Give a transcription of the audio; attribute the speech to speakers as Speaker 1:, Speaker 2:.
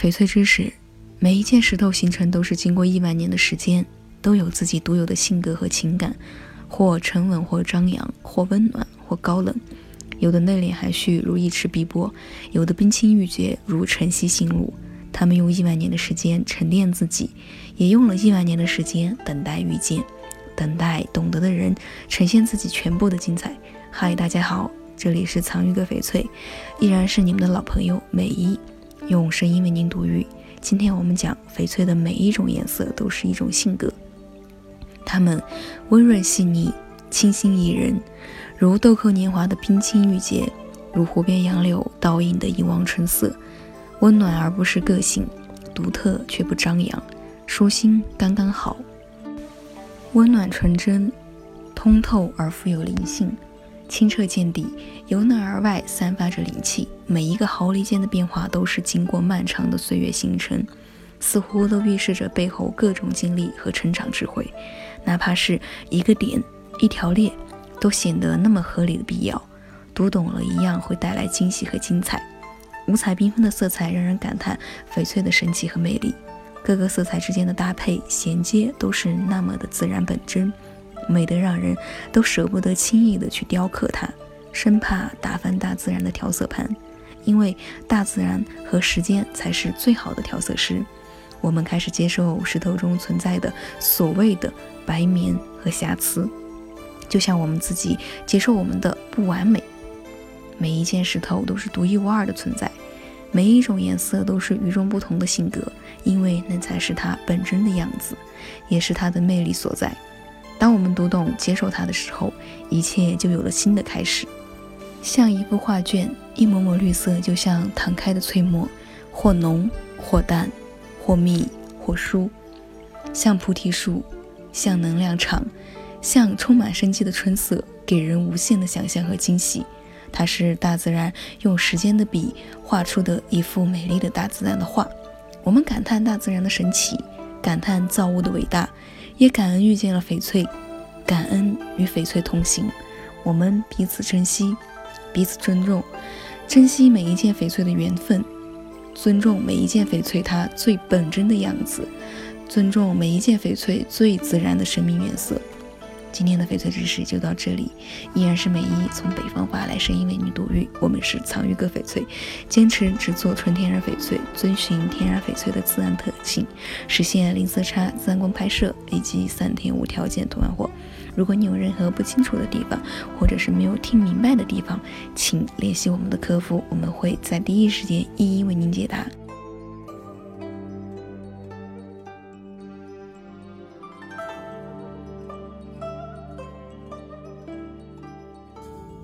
Speaker 1: 翡翠知识：每一件石头形成都是经过亿万年的时间，都有自己独有的性格和情感，或沉稳，或张扬，或温暖，或高冷。有的内敛含蓄，如一池碧波；有的冰清玉洁，如晨曦新露。他们用亿万年的时间沉淀自己，也用了亿万年的时间等待遇见，等待懂得的人呈现自己全部的精彩。嗨，大家好。这里是藏玉阁翡翠，依然是你们的老朋友美一，用声音为您读玉。今天我们讲翡翠的每一种颜色都是一种性格，它们温润细腻、清新怡人，如豆蔻年华的冰清玉洁，如湖边杨柳倒映的一汪春色，温暖而不失个性，独特却不张扬，舒心刚刚好，温暖纯真，通透而富有灵性。清澈见底，由内而外散发着灵气。每一个毫厘间的变化都是经过漫长的岁月形成，似乎都预示着背后各种经历和成长智慧。哪怕是一个点、一条裂，都显得那么合理的必要。读懂了一样会带来惊喜和精彩。五彩缤纷的色彩让人感叹翡翠的神奇和魅力。各个色彩之间的搭配衔接都是那么的自然本真。美得让人都舍不得轻易的去雕刻它，生怕打翻大自然的调色盘，因为大自然和时间才是最好的调色师。我们开始接受石头中存在的所谓的白棉和瑕疵，就像我们自己接受我们的不完美。每一件石头都是独一无二的存在，每一种颜色都是与众不同的性格，因为那才是它本真的样子，也是它的魅力所在。当我们读懂、接受它的时候，一切就有了新的开始。像一幅画卷，一抹抹绿色就像淌开的翠墨，或浓或淡，或密或疏。像菩提树，像能量场，像充满生机的春色，给人无限的想象和惊喜。它是大自然用时间的笔画出的一幅美丽的大自然的画。我们感叹大自然的神奇，感叹造物的伟大。也感恩遇见了翡翠，感恩与翡翠同行，我们彼此珍惜，彼此尊重，珍惜每一件翡翠的缘分，尊重每一件翡翠它最本真的样子，尊重每一件翡翠最自然的生命原色。今天的翡翠知识就到这里，依然是美一从北方发来声音为你读玉。我们是藏玉阁翡翠，坚持只做纯天然翡翠，遵循天然翡翠的自然特性，实现零色差、自然光拍摄以及三天无条件退换货。如果你有任何不清楚的地方，或者是没有听明白的地方，请联系我们的客服，我们会在第一时间一一为您解答。